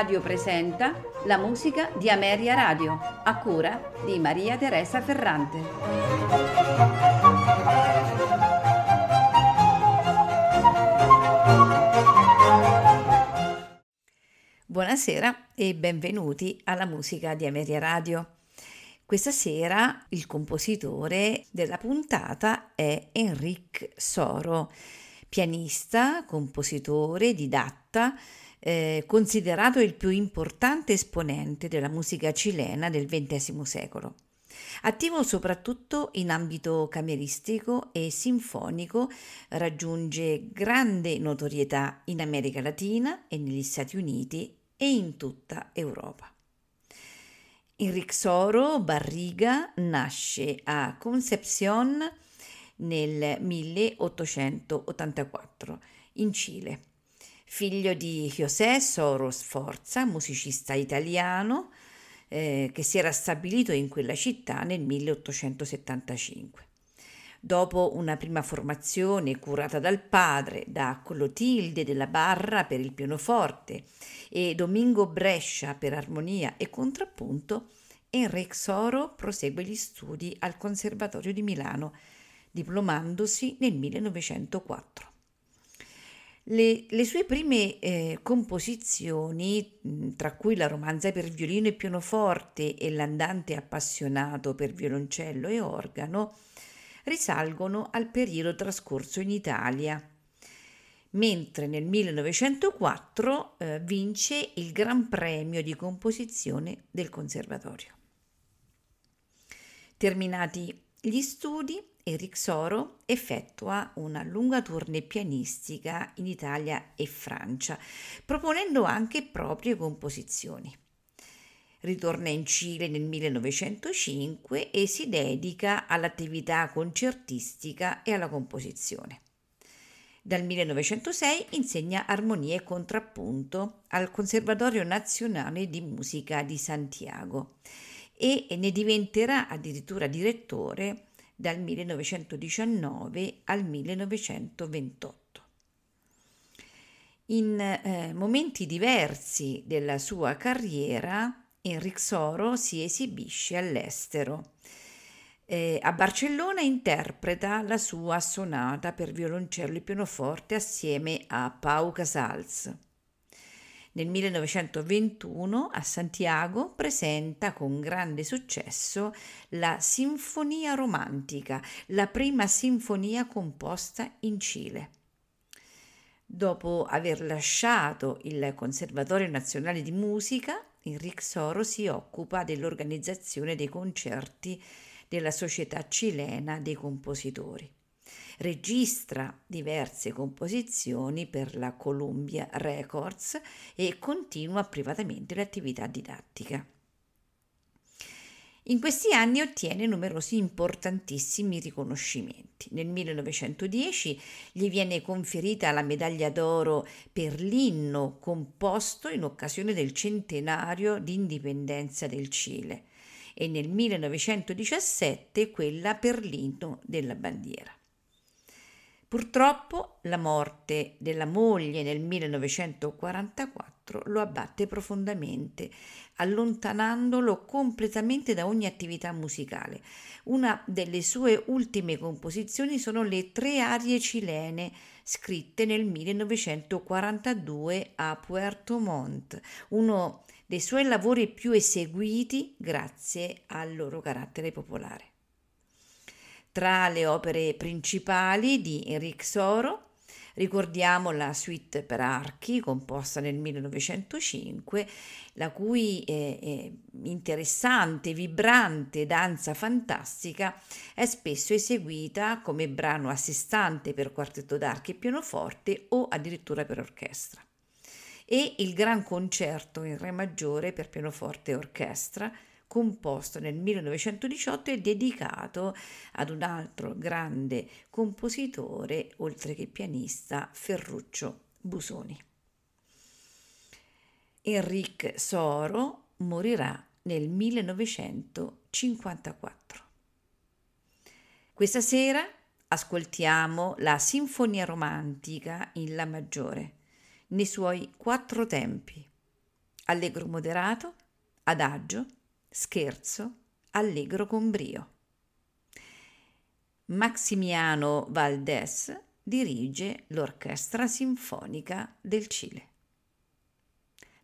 Radio presenta la musica di Ameria Radio, a cura di Maria Teresa Ferrante. Buonasera e benvenuti alla musica di Ameria Radio. Questa sera il compositore della puntata è Enric Soro, pianista, compositore, didatta, eh, considerato il più importante esponente della musica cilena del XX secolo. Attivo soprattutto in ambito cameristico e sinfonico, raggiunge grande notorietà in America Latina e negli Stati Uniti e in tutta Europa. Enric Barriga nasce a Concepción nel 1884 in Cile. Figlio di José Soros Forza, musicista italiano eh, che si era stabilito in quella città nel 1875. Dopo una prima formazione curata dal padre, da Clotilde della Barra per il pianoforte e Domingo Brescia per armonia e contrappunto, Enric Soro prosegue gli studi al Conservatorio di Milano, diplomandosi nel 1904. Le, le, sue prime eh, composizioni, tra cui la romanza per violino e pianoforte e l'andante appassionato per violoncello e organo, risalgono al periodo trascorso in Italia, mentre nel 1904 eh, vince il Gran Premio di composizione del Conservatorio. Terminati gli studi, Eric Soro effettua una lunga tournée pianistica in Italia e Francia, proponendo anche proprie composizioni. Ritorna in Cile nel 1905 e si dedica all'attività concertistica e alla composizione. Dal 1906 insegna armonia e contrappunto al Conservatorio Nazionale di Musica di Santiago e ne diventerà addirittura direttore dal 1919 al 1928. In eh, momenti diversi della sua carriera Enric Soro si esibisce all'estero. Eh, a Barcellona interpreta la sua sonata per violoncello e pianoforte assieme a Pau Casals. Nel 1921 a Santiago presenta con grande successo la Sinfonia Romantica, la prima sinfonia composta in Cile. Dopo aver lasciato il Conservatorio Nazionale di Musica, Enric Soro si occupa dell'organizzazione dei concerti della Società Cilena dei Compositori. Registra diverse composizioni per la Columbia Records e continua privatamente l'attività didattica. In questi anni ottiene numerosi importantissimi riconoscimenti. Nel 1910 gli viene conferita la medaglia d'oro per l'inno composto in occasione del centenario di indipendenza del Cile e nel 1917 quella per l'inno della bandiera. Purtroppo la morte della moglie nel 1944 lo abbatte profondamente, allontanandolo completamente da ogni attività musicale. Una delle sue ultime composizioni sono le tre arie cilene scritte nel 1942 a Puerto Montt, uno dei suoi lavori più eseguiti grazie al loro carattere popolare. Tra le opere principali di Enric Soro ricordiamo la suite per archi composta nel 1905, la cui eh, eh, interessante, vibrante danza fantastica è spesso eseguita come brano a sé stante per quartetto d'archi e pianoforte o addirittura per orchestra. E il gran concerto in re maggiore per pianoforte e orchestra composto nel 1918 e dedicato ad un altro grande compositore, oltre che pianista, Ferruccio Busoni. Enric Soro morirà nel 1954. Questa sera ascoltiamo la Sinfonia romantica in La maggiore, nei suoi quattro tempi allegro moderato, adagio, scherzo, allegro con brio. Maximiano Valdés dirige l'Orchestra Sinfonica del Cile.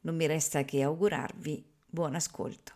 Non mi resta che augurarvi buon ascolto.